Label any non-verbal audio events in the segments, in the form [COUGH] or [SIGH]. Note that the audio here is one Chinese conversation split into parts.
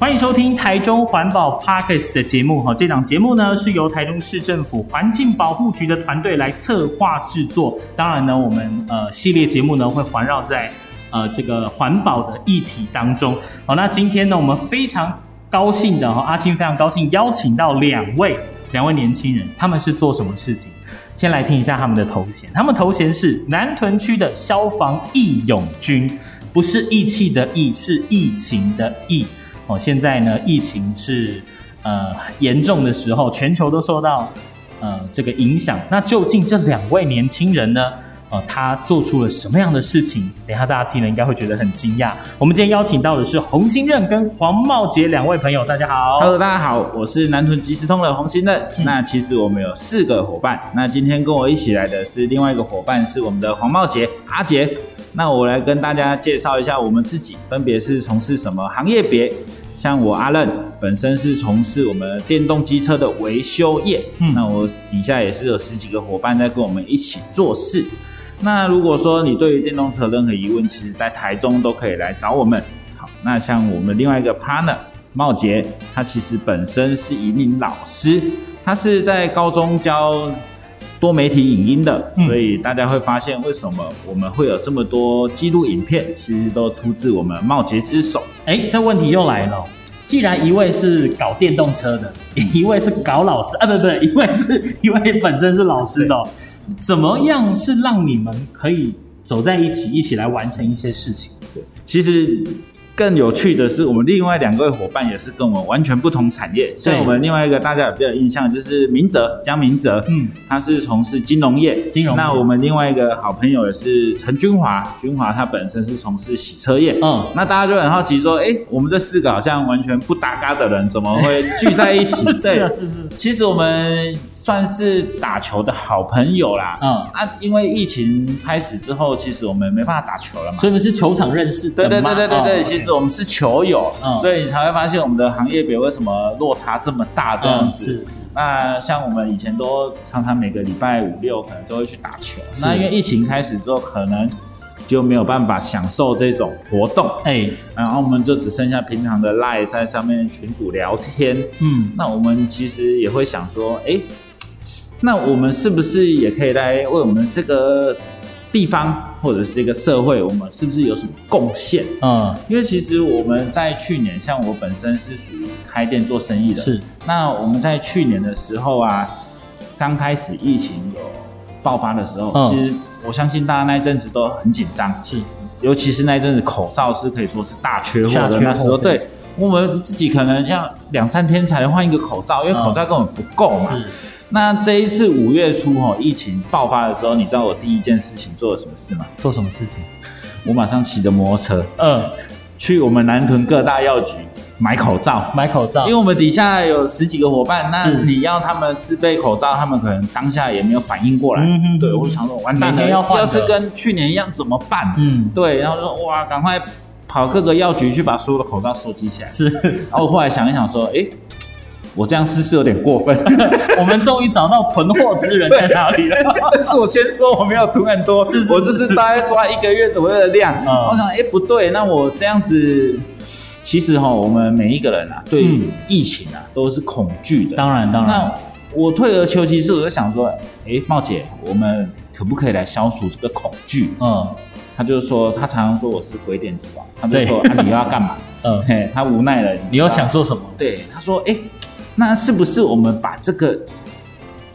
欢迎收听台中环保 Podcast 的节目哈，这档节目呢是由台中市政府环境保护局的团队来策划制作。当然呢，我们呃系列节目呢会环绕在呃这个环保的议题当中。好，那今天呢我们非常高兴的哈，阿青非常高兴邀请到两位两位年轻人，他们是做什么事情？先来听一下他们的头衔，他们头衔是南屯区的消防义勇军，不是义气的义，是疫情的疫。哦，现在呢，疫情是呃严重的时候，全球都受到呃这个影响。那究竟这两位年轻人呢，呃，他做出了什么样的事情？等一下大家听了应该会觉得很惊讶。我们今天邀请到的是洪新任跟黄茂杰两位朋友，大家好。Hello，大家好，我是南屯即时通的洪新任。嗯、那其实我们有四个伙伴，那今天跟我一起来的是另外一个伙伴，是我们的黄茂杰阿杰。那我来跟大家介绍一下我们自己，分别是从事什么行业别。像我阿任本身是从事我们电动机车的维修业，嗯，那我底下也是有十几个伙伴在跟我们一起做事。那如果说你对于电动车任何疑问，其实在台中都可以来找我们。好，那像我们另外一个 partner 茂杰，他其实本身是一名老师，他是在高中教多媒体影音的，所以大家会发现为什么我们会有这么多纪录影片，其实都出自我们茂杰之手。哎，这问题又来了。既然一位是搞电动车的，[LAUGHS] 一位是搞老师啊，不不，一位是 [LAUGHS] 一位本身是老师的，怎么样是让你们可以走在一起，一起来完成一些事情？对，其实。更有趣的是，我们另外两位伙伴也是跟我们完全不同产业。像我们另外一个大家有比较印象，就是明哲江明哲，嗯，他是从事金融业。金融。那我们另外一个好朋友也是陈君华，君华他本身是从事洗车业。嗯。那大家就很好奇说，哎、欸，我们这四个好像完全不搭嘎的人，怎么会聚在一起？[LAUGHS] 对，是是。其实我们算是打球的好朋友啦。嗯。啊，因为疫情开始之后，其实我们没办法打球了嘛。所以我们是球场认识的。对对对对对对，其实。我们是球友，嗯，所以你才会发现我们的行业别为什么落差这么大这样子。嗯、是是。是。那像我们以前都常常每个礼拜五六可能都会去打球，那因为疫情开始之后，可能就没有办法享受这种活动，哎、欸，然后我们就只剩下平常的 LINE 在上面群组聊天，嗯，那我们其实也会想说，哎、欸，那我们是不是也可以来为我们这个地方或者是一个社会，我们是不是有什么贡献？嗯，因为其实我们在去年，像我本身是属于开店做生意的，是。那我们在去年的时候啊，刚开始疫情有爆发的时候，嗯、其实我相信大家那一阵子都很紧张，是。尤其是那一阵子口罩是可以说是大缺货的那时候，对，我们自己可能要两三天才能换一个口罩，因为口罩根本不够嘛。嗯那这一次五月初哈，疫情爆发的时候，你知道我第一件事情做了什么事吗？做什么事情？我马上骑着摩托车，嗯，去我们南屯各大药局买口罩，买口罩。因为我们底下有十几个伙伴，那你要他们自备口罩，他们可能当下也没有反应过来。嗯哼，对，我就想说，完蛋了，要是跟去年一样怎么办？嗯，对，然后说哇，赶快跑各个药局去把所有的口罩收集起来。是，然后我后来想一想说，哎。我这样试试有点过分。[LAUGHS] 我们终于找到囤货之人在哪里了？[LAUGHS] 但是我先说我没有囤很多，是是是是我就是大概抓一个月左右的量。嗯、我想，哎、欸，不对，那我这样子，其实哈，我们每一个人啊，对疫情啊，都是恐惧的。当然，当然。那我退而求其次，我就想说，哎、欸，茂姐，我们可不可以来消除这个恐惧？嗯，他就是说，他常常说我是鬼点子王，他就说对啊，你又要干嘛？嗯，嘿，[LAUGHS] 他无奈了，你，你又想做什么？对，他说，哎、欸。那是不是我们把这个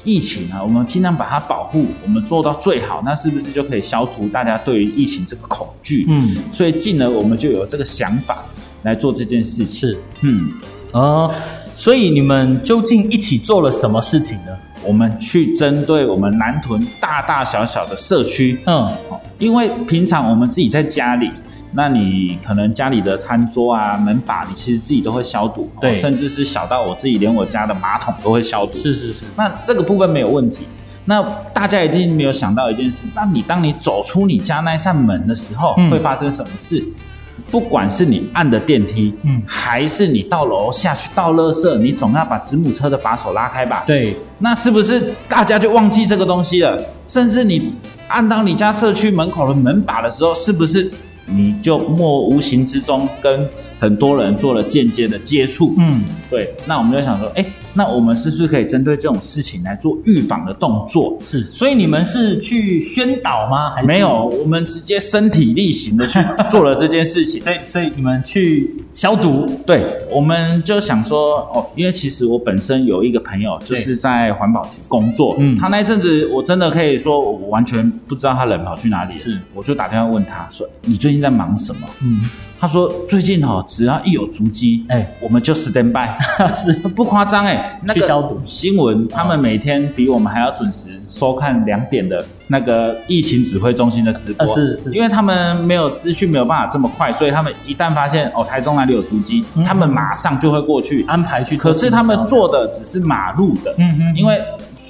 疫情啊，我们尽量把它保护，我们做到最好，那是不是就可以消除大家对于疫情这个恐惧？嗯，所以进而我们就有这个想法来做这件事情。是，嗯，哦，所以你们究竟一起做了什么事情呢？我们去针对我们南屯大大小小的社区，嗯，因为平常我们自己在家里。那你可能家里的餐桌啊、门把，你其实自己都会消毒，对，甚至是小到我自己连我家的马桶都会消毒。是是是。那这个部分没有问题。那大家一定没有想到一件事，那你当你走出你家那扇门的时候，会发生什么事？嗯、不管是你按的电梯，嗯，还是你到楼下去倒垃圾，你总要把子母车的把手拉开吧？对。那是不是大家就忘记这个东西了？甚至你按到你家社区门口的门把的时候，是不是？你就莫无形之中跟很多人做了间接的接触。嗯，对。那我们就想说，哎，那我们是不是可以针对这种事情来做预防的动作？是。所以你们是去宣导吗？还是没有？我们直接身体力行的去做了这件事情。[LAUGHS] 对，所以你们去消毒。对，我们就想说，哦，因为其实我本身有一个朋友就是在环保局工作。嗯。他那一阵子，我真的可以说，我完全不知道他人跑去哪里。是。我就打电话问他说：“你最近在忙什么？”嗯。他说：“最近哈，只要一有足迹，哎，我们就 stand by，[LAUGHS] 是不夸张哎。那个消毒。新闻，他们每天比我们还要准时收看两点的那个疫情指挥中心的直播，是是，因为他们没有资讯，没有办法这么快，所以他们一旦发现哦，台中哪里有足迹，他们马上就会过去。安排去。可是他们做的只是马路的，嗯嗯，因为。”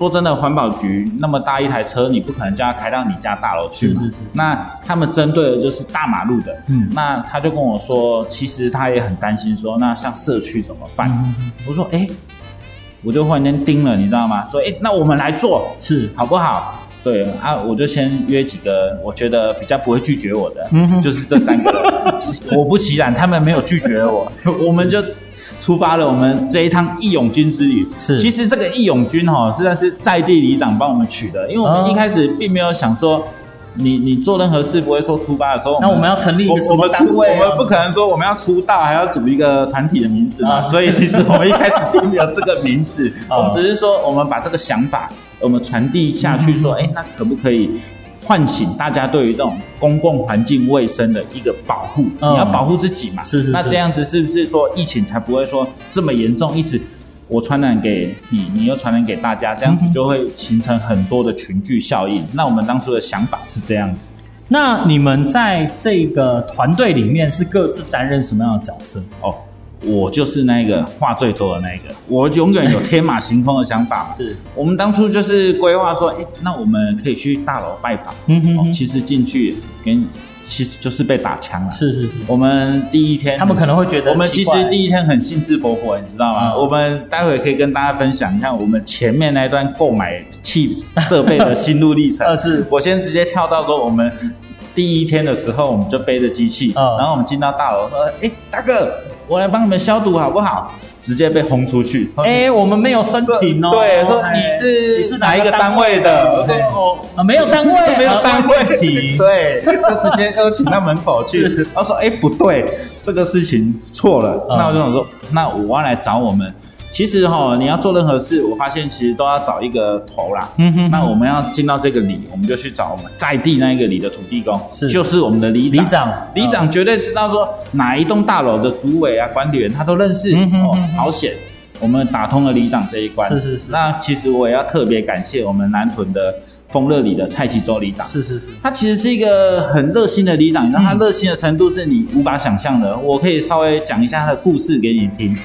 说真的，环保局那么大一台车，你不可能叫他开到你家大楼去嘛。是是是。那他们针对的就是大马路的。嗯。那他就跟我说，其实他也很担心，说那像社区怎么办？嗯、我说，哎、欸，我就忽然间盯了，你知道吗？说，哎、欸，那我们来做，是好不好？对啊，我就先约几个我觉得比较不会拒绝我的，嗯、就是这三个人。[LAUGHS] 果不其然，他们没有拒绝我，[LAUGHS] 我们就。出发了，我们这一趟义勇军之旅。是，其实这个义勇军哈，实际上是在地里长帮我们取的，因为我们一开始并没有想说，你你做任何事不会说出发的时候，那我们要成立一个什么单位？我们不可能说我们要出道还要组一个团体的名字嘛，所以其实我们一开始并没有这个名字，[LAUGHS] 我们只是说我们把这个想法我们传递下去，说，哎，那可不可以？唤醒大家对于这种公共环境卫生的一个保护，嗯、你要保护自己嘛？是是是。那这样子是不是说疫情才不会说这么严重？一直我传染给你，你又传染给大家，这样子就会形成很多的群聚效应。嗯、那我们当初的想法是这样子。那你们在这个团队里面是各自担任什么样的角色？哦。我就是那个话最多的那个，我永远有天马行空的想法。是我们当初就是规划说，哎、欸，那我们可以去大楼拜访。嗯哼，哼、哦，其实进去跟其实就是被打枪了。是是是。我们第一天，他们可能会觉得，我们其实第一天很兴致勃勃，你知道吗？嗯、[LAUGHS] 我们待会可以跟大家分享一下我们前面那一段购买器设备的心路历程。呃，[LAUGHS] 是我先直接跳到说，我们第一天的时候，我们就背着机器，嗯、然后我们进到大楼，说，哎、欸，大哥。我来帮你们消毒好不好？直接被轰出去。哎、欸，我们没有申请哦。对，说你是你是哪一个单位的？对哦，啊，没有单位，[LAUGHS] 没有单位请。对，就直接就请到门口去。[LAUGHS] 他说：“哎、欸，不对，这个事情错了。嗯”那我就想说，那我要来找我们。其实哈，你要做任何事，我发现其实都要找一个头啦。嗯哼。那我们要进到这个里，我们就去找我们在地那一个里的土地公，是，就是我们的里长。里长，里长绝对知道说哪一栋大楼的主委啊、管理员他都认识。嗯哼。哦，好险，我们打通了里长这一关。是是是。那其实我也要特别感谢我们南屯的丰乐里的蔡启洲里长。是是是。他其实是一个很热心的里长，你知道他热心的程度是你无法想象的。我可以稍微讲一下他的故事给你听。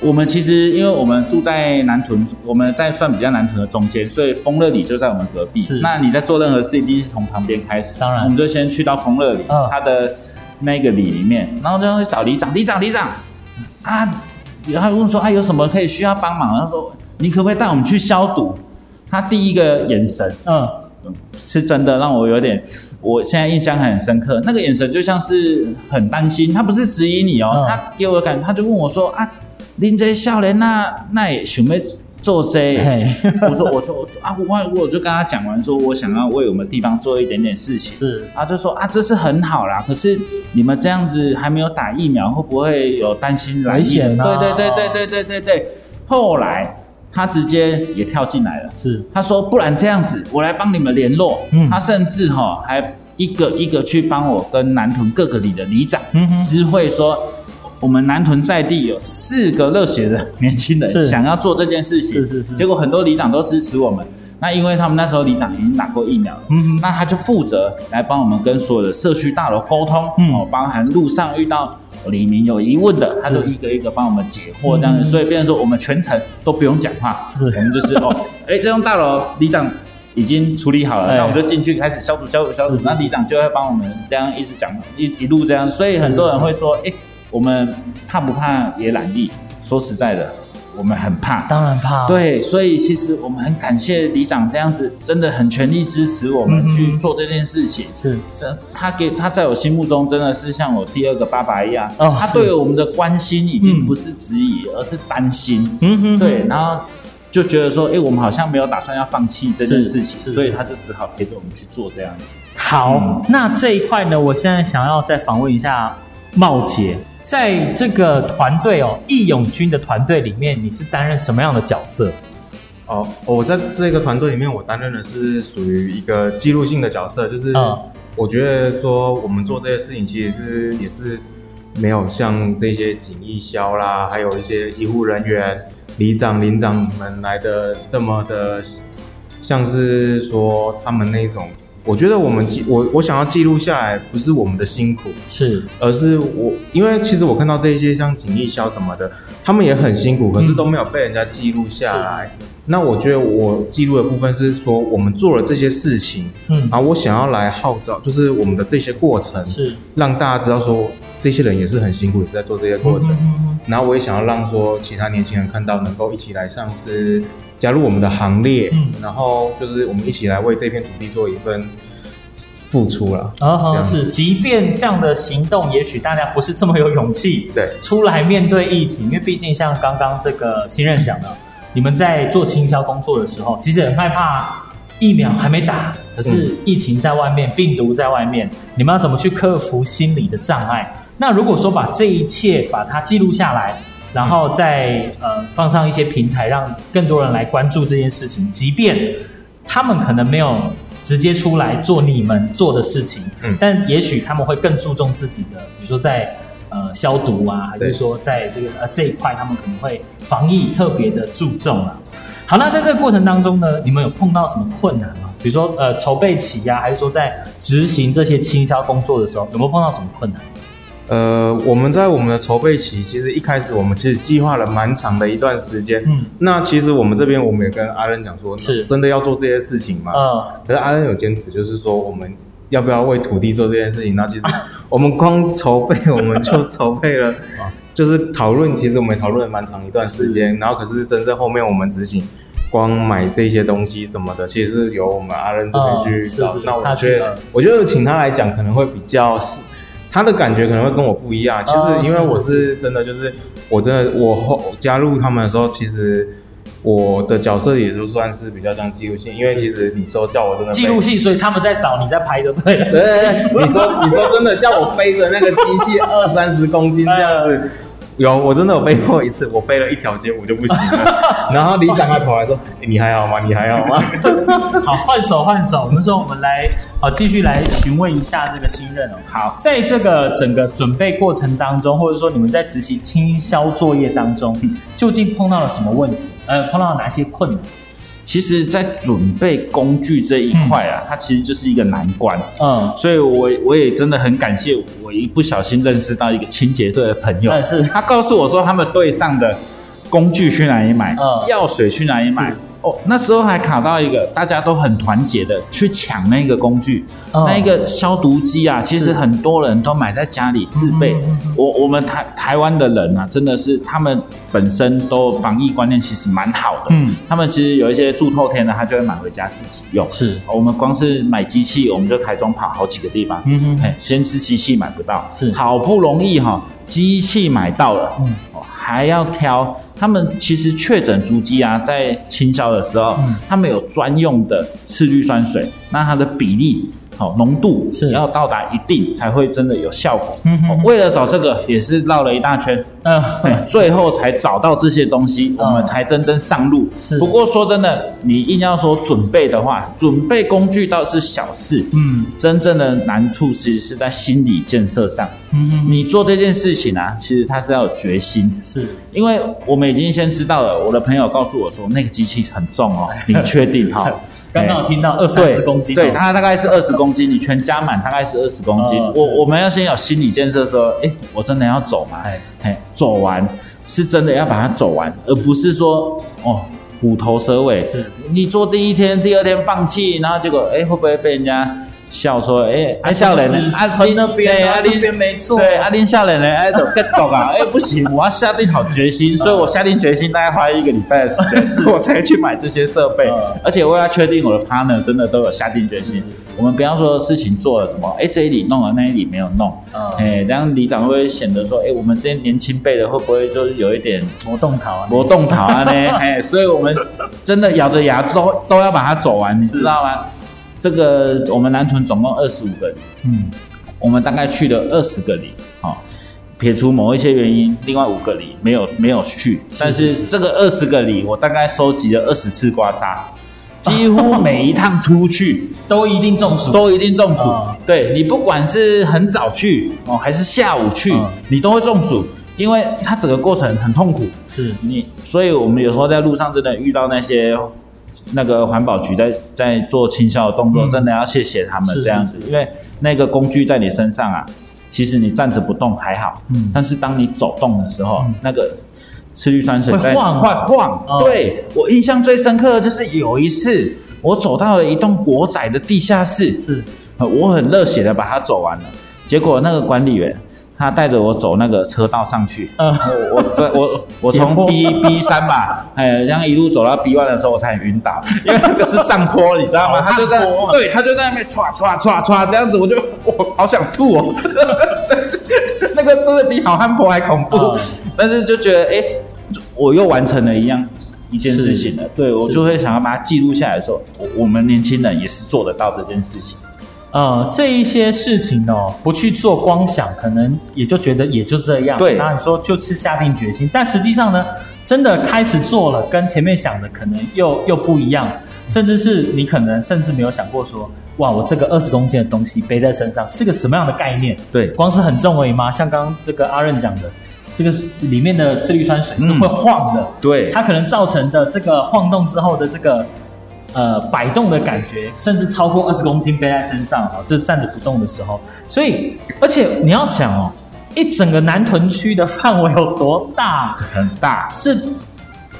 我们其实，因为我们住在南屯，我们在算比较南屯的中间，所以丰乐里就在我们隔壁。是，那你在做任何事，一定是从旁边开始。当然，我们就先去到丰乐里，嗯、他的那个里里面，然后就去找里长。里长，里长，啊，然后问说，啊，有什么可以需要帮忙？他说，你可不可以带我们去消毒？他第一个眼神，嗯，是真的让我有点，我现在印象很深刻。那个眼神就像是很担心，他不是质疑你哦，嗯、他给我的感觉，他就问我说，啊。您这少年那那也想要做这？我说我说啊，我我就跟他讲完，说我想要为我们地方做一点点事情。是，啊就说啊，这是很好啦。可是你们这样子还没有打疫苗，会不会有担心染疫？对对对对对对对对。后来他直接也跳进来了。是，他说不然这样子，我来帮你们联络。嗯，他甚至哈还一个一个去帮我跟南屯各个里的里长知会说。我们南屯在地有四个热血的年轻人想要做这件事情，是是是。结果很多里长都支持我们。那因为他们那时候里长已经打过疫苗了，那他就负责来帮我们跟所有的社区大楼沟通，嗯，哦，包含路上遇到里民有疑问的，他都一个一个帮我们解惑，这样子。所以变成说我们全程都不用讲话，我们就是哦，[LAUGHS] 哎，这栋大楼里长已经处理好了，那我们就进去开始消毒消毒消毒，那里长就会帮我们这样一直讲一一路这样。所以很多人会说，哎。我们怕不怕也染疫？说实在的，我们很怕，当然怕。对，所以其实我们很感谢里长这样子，真的很全力支持我们去做这件事情。是、嗯，是，他给他在我心目中真的是像我第二个爸爸一样。哦，他对我们的关心已经不是质疑，嗯、而是担心。嗯哼，对，然后就觉得说，哎，我们好像没有打算要放弃这件事情，所以他就只好陪着我们去做这样子。好，嗯、那这一块呢，我现在想要再访问一下茂杰。在这个团队哦，义勇军的团队里面，你是担任什么样的角色？哦，我在这个团队里面，我担任的是属于一个记录性的角色，就是我觉得说我们做这些事情，其实是也是没有像这些警义消啦，还有一些医护人员、里长、领长们来的这么的，像是说他们那种。我觉得我们记我我想要记录下来，不是我们的辛苦，是，而是我，因为其实我看到这些像警义消什么的，他们也很辛苦，可是都没有被人家记录下来。嗯、那我觉得我记录的部分是说，我们做了这些事情，嗯，然后我想要来号召，就是我们的这些过程，是让大家知道说，这些人也是很辛苦，也是在做这些过程。嗯、然后我也想要让说其他年轻人看到，能够一起来上是。加入我们的行列，嗯，然后就是我们一起来为这片土地做一份付出了。啊，是，即便这样的行动，也许大家不是这么有勇气，对，出来面对疫情，因为毕竟像刚刚这个新任讲的，你们在做清消工作的时候，其实很害怕疫苗还没打，可是疫情在外面，病毒在外面，你们要怎么去克服心理的障碍？那如果说把这一切把它记录下来。然后再呃放上一些平台，让更多人来关注这件事情。即便他们可能没有直接出来做你们做的事情，嗯，但也许他们会更注重自己的，比如说在呃消毒啊，还是说在这个呃这一块，他们可能会防疫特别的注重啊。好，那在这个过程当中呢，你们有碰到什么困难吗？比如说呃筹备期呀，还是说在执行这些清消工作的时候，有没有碰到什么困难？呃，我们在我们的筹备期，其实一开始我们其实计划了蛮长的一段时间。嗯，那其实我们这边我们也跟阿任讲说，是真的要做这些事情嘛？嗯，可是阿任有坚持，就是说我们要不要为土地做这件事情？那其实我们光筹备，我们就筹备了，[LAUGHS] 就是讨论，其实我们也讨论了蛮长一段时间。然后可是真正后面我们执行，光买这些东西什么的，其实是由我们阿任这边去找。那我觉得，我觉得请他来讲可能会比较是。他的感觉可能会跟我不一样。其实，因为我是真的，就是我真的，我后加入他们的时候，其实我的角色也就算是比较像记录性。因为其实你说叫我真的记录性，所以他们在扫，你在拍就对了。对，你说你说真的叫我背着那个机器二三十公斤这样子。[LAUGHS] 有，我真的有背过一次，[LAUGHS] 我背了一条街，我就不行了。[LAUGHS] 然后里长还跑来说：“欸、你还好吗？你还好吗？” [LAUGHS] 好，换手换手。我们说，我们来好继续来询问一下这个新任哦。好，在这个整个准备过程当中，或者说你们在执行清销作业当中，究竟碰到了什么问题？呃，碰到了哪些困难？其实，在准备工具这一块啊，嗯、它其实就是一个难关。嗯，所以我我也真的很感谢，我一不小心认识到一个清洁队的朋友，是。他告诉我说，他们队上的工具去哪里买，嗯、药水去哪里买。哦，那时候还卡到一个，大家都很团结的去抢那个工具，哦、那一个消毒机啊，其实很多人都买在家里自备。嗯、我我们台台湾的人啊，真的是他们本身都防疫观念其实蛮好的。嗯，他们其实有一些住透天的，他就会买回家自己用。是，我们光是买机器，我们就台中跑好几个地方。嗯哼，先吃机器买不到，是好不容易哈、哦，机器买到了，嗯，还要挑。他们其实确诊足迹啊，在清消的时候，嗯、他们有专用的次氯酸水，那它的比例。好，浓度是。要到达一定才会真的有效果。嗯哼，为了找这个也是绕了一大圈，嗯，[LAUGHS] 最后才找到这些东西，我们才真正上路。是，不过说真的，你硬要说准备的话，准备工具倒是小事，嗯，真正的难处其实是在心理建设上。嗯哼，你做这件事情啊，其实它是要有决心，是。因为我们已经先知道了，我的朋友告诉我说那个机器很重哦，你确定哈？[LAUGHS] 刚刚有听到二三十公斤，对，它大概是二十公斤，你全加满大概是二十公斤。我我们要先有心理建设，说，哎，我真的要走吗？哎，走完是真的要把它走完，而不是说哦虎头蛇尾。是，你做第一天、第二天放弃，然后结果哎会不会被人家笑说，哎，阿少年呢？阿林那边，阿林没做。对，阿林少年呢？哎，都结束啊！[LAUGHS] 哎，不行，我要下定好决心，所以我下定决心，大概花一个礼拜的时间，[LAUGHS] 我才去买这些设备。而且我要确定我的 partner 真的都有下定决心。我们不要说事情做了怎么，哎，这一里弄了，那一里没有弄。哎，这样里长会显得说，哎，我们这些年轻辈的会不会就是有一点磨动桃啊？磨动桃啊呢？[LAUGHS] 哎，所以我们真的咬着牙都都要把它走完，你知道吗？这个我们南屯总共二十五个里，嗯，我们大概去了二十个里，好、哦，撇除某一些原因，另外五个里没有没有去，但是这个二十个里，我大概收集了二十次刮痧，[LAUGHS] 几乎每一趟出去 [LAUGHS] 都一定中暑，都一定中暑。哦、对，你不管是很早去哦，还是下午去，哦、你都会中暑，因为它整个过程很痛苦。是你，所以我们有时候在路上真的遇到那些。那个环保局在在做清消的动作，真的要谢谢他们这样子，因为那个工具在你身上啊，其实你站着不动还好，嗯，但是当你走动的时候，那个次氯酸水在晃。晃。对，我印象最深刻的就是有一次，我走到了一栋国宅的地下室，是，我很热血的把它走完了，结果那个管理员。他带着我走那个车道上去，嗯，我我我 [LAUGHS] 我从 B B 三嘛，哎，然后一路走到 B one 的时候，我才晕倒，因为那个是上坡，你知道吗？他就在，对，他就在那边唰唰唰唰这样子，我就 [LAUGHS] 我好想吐哦，[LAUGHS] 但是那个真的比好汉坡还恐怖，但是就觉得哎，我又完成了一样一件事情了，对，我就会想要把它记录下来，说我我们年轻人也是做得到这件事情。呃，这一些事情哦，不去做，光想可能也就觉得也就这样。对，那你说就是下定决心，但实际上呢，真的开始做了，跟前面想的可能又又不一样，甚至是你可能甚至没有想过说，哇，我这个二十公斤的东西背在身上是个什么样的概念？对，光是很重而已吗？像刚刚这个阿任讲的，这个里面的次氯酸水是会晃的，嗯、对，它可能造成的这个晃动之后的这个。呃，摆动的感觉，甚至超过二十公斤背在身上哦，这是站着不动的时候。所以，而且你要想哦，一整个南屯区的范围有多大？很大，是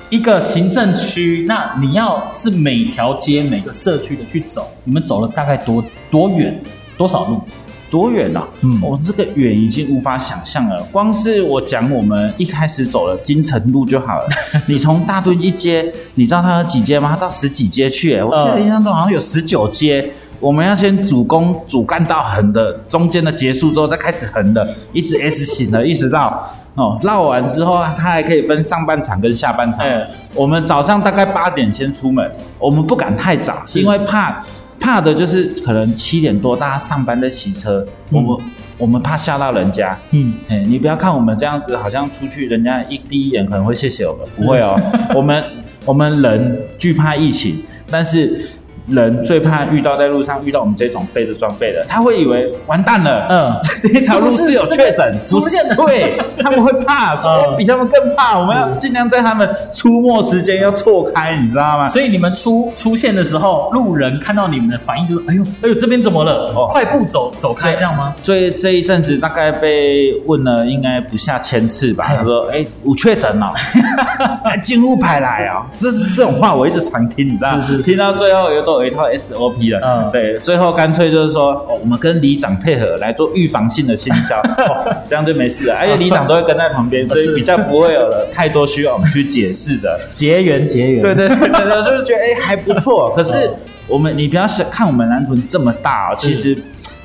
一个行政区。那你要是每条街、每个社区的去走，你们走了大概多多远？多少路？多远啊？嗯，我、哦、这个远已经无法想象了。光是我讲，我们一开始走了金城路就好了。[LAUGHS] 你从大墩一街，你知道它有几街吗？它到十几街去。我记得印象中好像有十九街。呃、我们要先主攻主干道横的，中间的结束之后再开始横的，一直 [LAUGHS] S 型的，一直绕。哦，绕完之后，它还可以分上半场跟下半场。嗯、我们早上大概八点先出门，我们不敢太早，是因为怕。怕的就是可能七点多大家上班在骑车，嗯、我们我们怕吓到人家。嗯，哎，你不要看我们这样子，好像出去人家一第一眼可能会谢谢我们，不会哦。[LAUGHS] 我们我们人惧怕疫情，但是。人最怕遇到在路上遇到我们这种背着装备的，他会以为完蛋了，嗯，这条路是有确诊出现的，对，他们会怕，说比他们更怕，我们要尽量在他们出没时间要错开，你知道吗？所以你们出出现的时候，路人看到你们的反应就是，哎呦，哎呦，这边怎么了？快步走走开，这样吗？所以这一阵子大概被问了，应该不下千次吧。他说，哎，我确诊了，[LAUGHS] 进入排来啊，这是这种话我一直常听，你知道，听到最后有都。有一套 SOP 了，嗯，对，最后干脆就是说，哦，我们跟里长配合来做预防性的清消，[LAUGHS] 哦，这样就没事了，而且里长都会跟在旁边，[LAUGHS] 所以比较不会有了太多需要我们去解释的，结缘结缘，对对对对，就是觉得哎还不错。[LAUGHS] 可是我们你不要想看我们南屯这么大哦，其实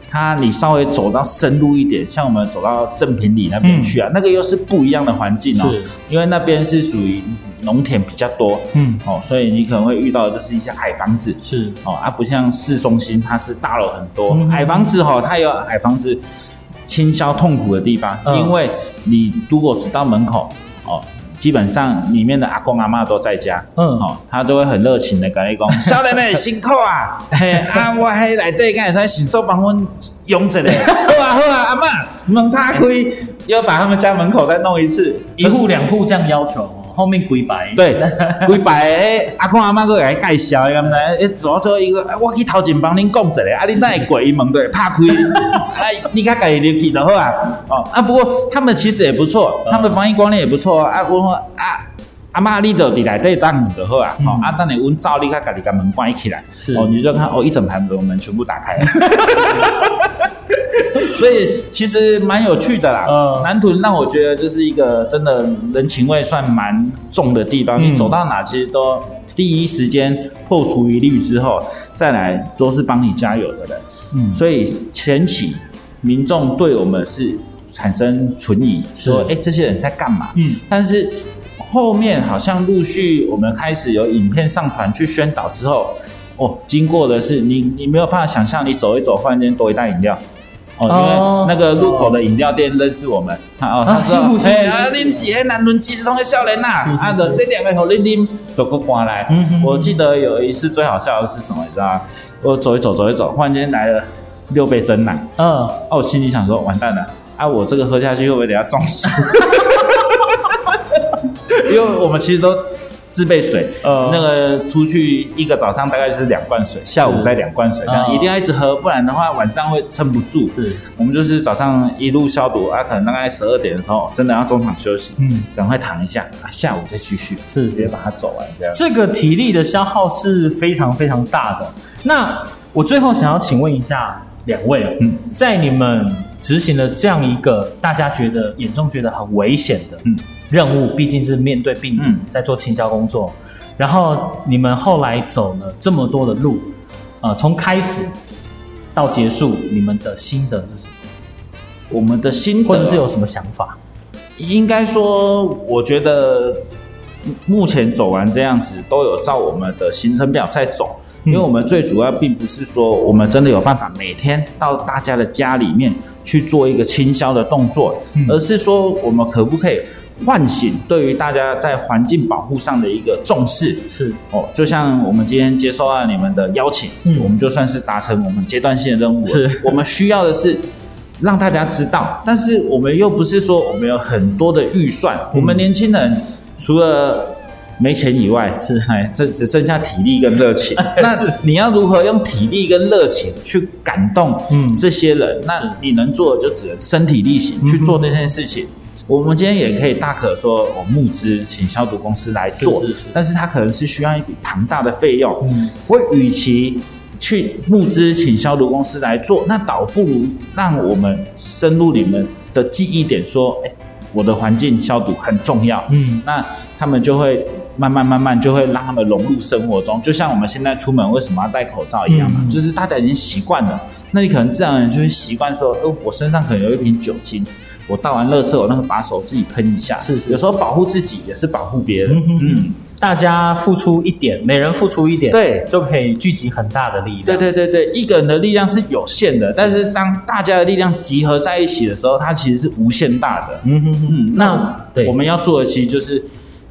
它你稍微走到深入一点，像我们走到正平里那边去啊，那个又是不一样的环境哦，因为那边是属于。农田比较多，嗯，哦，所以你可能会遇到的就是一些矮房子，是。哦，而、啊、不像市中心，它是大楼很多，嗯、矮房子哈、哦，它有矮房子清消痛苦的地方，嗯、因为你如果只到门口，哦，基本上里面的阿公阿妈都在家，嗯，哦，他都会很热情的跟你讲，少年们辛苦啊，[LAUGHS] 嘿，啊，我还来对干啥，洗手帮我用着嘞，[LAUGHS] 好啊好啊，阿妈门打开，要把他们家门口再弄一次，一户两户这样要求。后面几排，对，几排诶，阿公阿妈都来介绍，咁来，诶，做做一个，我去头前帮您讲一下，啊，你那会鬼门对，拍开，[LAUGHS] 哎，你家家己入去就好啊，哦，啊，不过他们其实也不错，他们防疫观念也不错啊，我说啊，阿妈你就伫内底等就好啊，好、嗯，啊，等你阮走，你看家己把门关起来，是。哦，你就看哦，一整排的门全部打开了，[LAUGHS] [LAUGHS] 所以其实蛮有趣的啦。呃，南屯让我觉得就是一个真的人情味算蛮重的地方，嗯、你走到哪其实都第一时间破除疑虑之后，再来都是帮你加油的人。嗯，所以前期民众对我们是产生存疑，说哎、欸，这些人在干嘛？嗯，但是。后面好像陆续我们开始有影片上传去宣导之后，哦，经过的是你你没有办法想象，你走一走，忽然间多一袋饮料，哦，因为那个路口的饮料店认识我们，哦，他说，哎啊，恁是迄南仑即时通的少年呐，啊，的这两个和恁恁都过关来。我记得有一次最好笑的是什么，你知道吗？我走一走走一走，忽然间来了六杯真奶，嗯，哦，我心里想说完蛋了，啊，我这个喝下去会不会等下中暑？[LAUGHS] 因为我们其实都自备水，呃，那个出去一个早上大概就是两罐水，下午。再两罐水，这样一定要一直喝，不然的话晚上会撑不住。是，我们就是早上一路消毒啊，可能大概十二点的时候真的要中场休息，嗯，赶快躺一下啊，下午再继续，是。直接把它走完这样。这个体力的消耗是非常非常大的。那我最后想要请问一下两位，嗯，在你们执行了这样一个大家觉得眼中觉得很危险的，嗯。任务毕竟是面对病毒，在做清销工作，嗯，然后你们后来走了这么多的路，呃，从开始到结束，你们的心得是什么？我们的心得，或者是有什么想法？应该说，我觉得目前走完这样子，都有照我们的行程表在走。因为我们最主要并不是说我们真的有办法每天到大家的家里面去做一个清消的动作，而是说我们可不可以？唤醒对于大家在环境保护上的一个重视，是。哦，就像我们今天接受到你们的邀请，嗯，我们就算是达成我们阶段性的任务了。是，我们需要的是让大家知道，但是我们又不是说我们有很多的预算，嗯，我们年轻人除了没钱以外，是哎，这只剩下体力跟热情。[LAUGHS] 那你要如何用体力跟热情去感动嗯这些人？嗯，那你能做的就只能身体力行去做这件事情。我们今天也可以大可说，我募资请消毒公司来做，是是是，但是他可能是需要一笔庞大的费用。嗯，我与其去募资请消毒公司来做，那倒不如让我们深入你们的记忆点，说，哎，我的环境消毒很重要。嗯，那他们就会慢慢慢慢就会让他们融入生活中，就像我们现在出门为什么要戴口罩一样嘛，嗯，就是大家已经习惯了，那你可能自然而然就会习惯说，哦，我身上可能有一瓶酒精。我倒完垃圾，我那个把手自己喷一下。是，是，有时候保护自己也是保护别人。嗯，嗯，大家付出一点，每人付出一点，对，就可以聚集很大的力量。对对对对，一个人的力量是有限的，但是当大家的力量集合在一起的时候，它其实是无限大的。嗯哼哼。那，我们要做的其实就是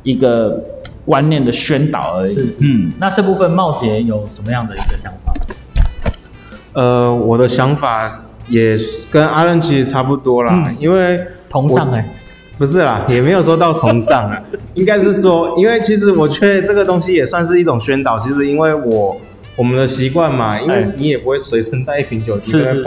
一个观念的宣导而已。是，是。嗯，那这部分茂杰有什么样的一个想法？呃，我的想法。也跟阿任其实差不多啦，嗯、因为同上哎、欸，不是啦，也没有说到同上啊，[LAUGHS] 应该是说，因为其实我觉得这个东西也算是一种宣导。其实因为我我们的习惯嘛，因为你也不会随身带一瓶酒精，是是是，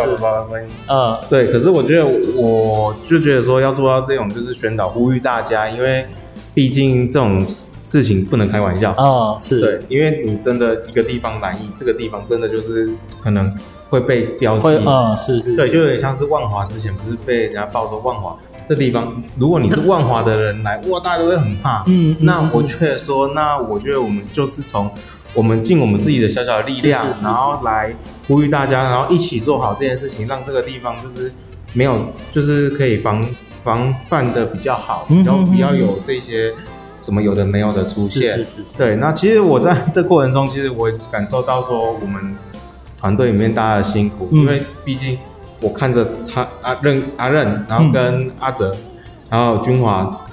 嗯，对。可是我觉得我就觉得说要做到这种就是宣导，呼吁大家，因为毕竟这种事情不能开玩笑。啊、哦，是。对，因为你真的一个地方难易，这个地方真的就是可能。会被标记。啊、嗯，是是，对，就有点像是万华之前不是被人家报说万华这地方，如果你是万华的人来，哇，大家都会很怕。嗯，那我却说，那我觉得我们就是从我们尽我们自己的小小的力量，然后来呼吁大家，然后一起做好这件事情，让这个地方就是没有，就是可以防防范的比较好，然后不要有这些什么有的没有的出现。是是是是。对，那其实我在 [LAUGHS] 这过程中，其实我感受到说我们。团队里面大家的辛苦，嗯、因为毕竟我看着他阿任阿任，然后跟阿泽，嗯、然后军华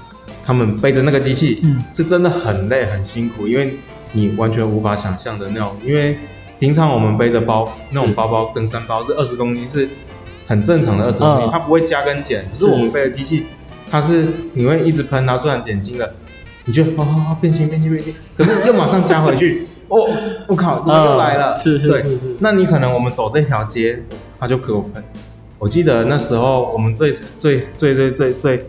他们背着那个机器，嗯，是真的很累很辛苦，因为你完全无法想象的那种，因为平常我们背着包那种包包登山包是二十公斤，是很正常的二十公斤，它不会加跟减，可是我们背的机器，它是你会一直喷，它虽然减轻了，你就哦哦变轻变轻变轻，可是又马上加回去。哦，我靠，怎么又来了？是是是，是，那你可能我们走这条街，他就给我喷。我记得那时候我们最最最最最最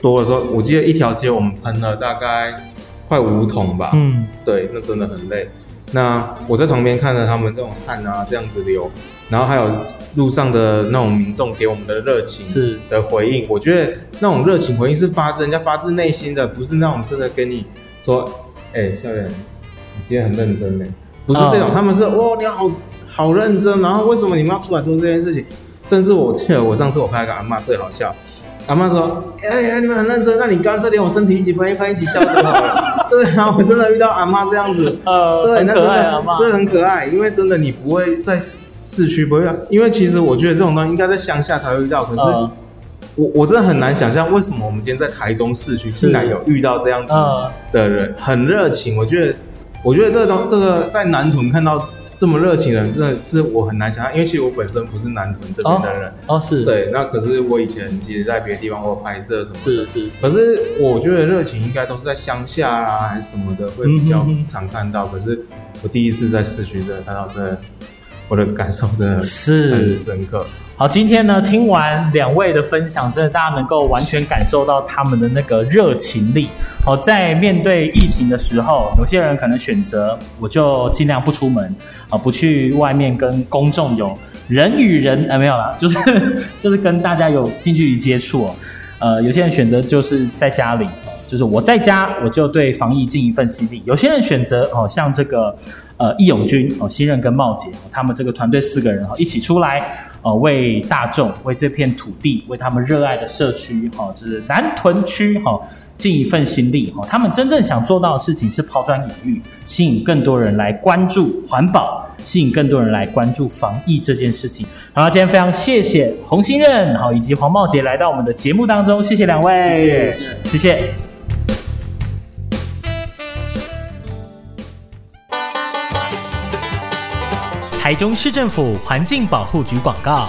多的时候，我记得一条街我们喷了大概快五桶吧。嗯，对，那真的很累。那我在旁边看着他们这种汗啊这样子流，然后还有路上的那种民众给我们的热情是的回应，我觉得那种热情回应是发自人家发自内心的，不是那种真的跟你说，哎、欸，校园，你今天很认真呢，不是这种，他们是哇，你好好认真，然后为什么你们要出来做这件事情？甚至我记得我上次我拍个阿嬷最好笑。阿妈说：“哎呀，你们很认真，那你干脆连我身体一起拍一拍，一起笑就好了。[LAUGHS] ”对啊，我真的遇到阿妈这样子，呃，对，那真的，对，很可爱。因为真的，你不会在市区不会啊，因为其实我觉得这种东西应该在乡下才会遇到。可是我我真的很难想象，为什么我们今天在台中市区竟然有遇到这样子的人，很热情。我觉得，我觉得这个东这个在南屯看到。这么热情的人，真的是我很难想象，因为其实我本身不是南屯这边的人哦，哦，是对，那可是我以前其实在别的地方我拍摄什么的，是是，可是我觉得热情应该都是在乡下啊还是什么的会比较常看到，可是我第一次在市区真的看到这。我的感受真的是很深刻。好，今天呢，听完两位的分享，真的大家能够完全感受到他们的那个热情力。好，在面对疫情的时候，有些人可能选择我就尽量不出门啊，不去外面跟公众有人与人啊没有啦，[LAUGHS] 就是就是跟大家有近距离接触。呃，有些人选择就是在家里。就是我在家，我就对防疫尽一份心力。有些人选择哦，像这个呃义勇军哦，新任跟茂杰，他们这个团队四个人哈，一起出来哦，为大众、为这片土地、为他们热爱的社区哈，就是南屯区哈，尽一份心力哈。他们真正想做到的事情是抛砖引玉，吸引更多人来关注环保，吸引更多人来关注防疫这件事情。好，今天非常谢谢洪新任好以及黄茂杰来到我们的节目当中，谢谢两位，谢谢。谢谢。台中市政府环境保护局广告。